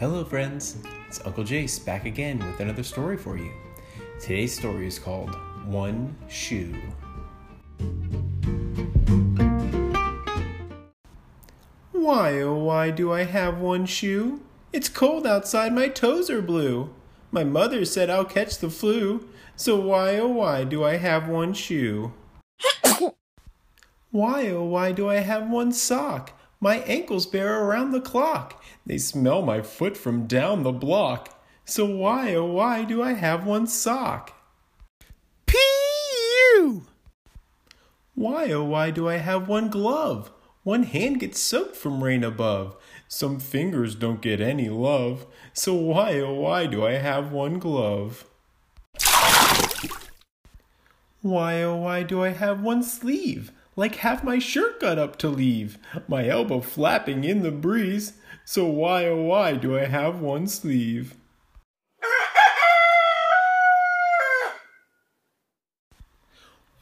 Hello, friends. It's Uncle Jace back again with another story for you. Today's story is called One Shoe. Why, oh, why do I have one shoe? It's cold outside, my toes are blue. My mother said I'll catch the flu, so why, oh, why do I have one shoe? why, oh, why do I have one sock? My ankles bare around the clock. They smell my foot from down the block. So why, oh, why do I have one sock? Pew! Why, oh, why do I have one glove? One hand gets soaked from rain above. Some fingers don't get any love. So why, oh, why do I have one glove? Why, oh, why do I have one sleeve? Like half my shirt got up to leave, my elbow flapping in the breeze. So why, oh, why do I have one sleeve?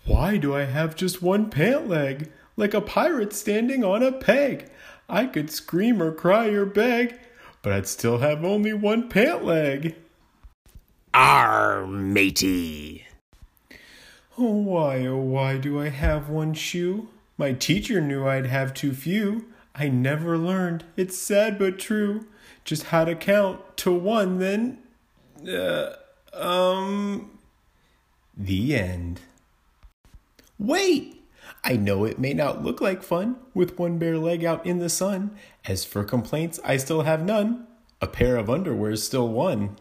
Why do I have just one pant leg? Like a pirate standing on a peg. I could scream or cry or beg, but I'd still have only one pant leg. Arr, matey. Oh, why, oh, why do I have one shoe? My teacher knew I'd have too few. I never learned, it's sad but true, just how to count to one, then. Uh, um. The end. Wait! I know it may not look like fun with one bare leg out in the sun. As for complaints, I still have none. A pair of underwear's still one.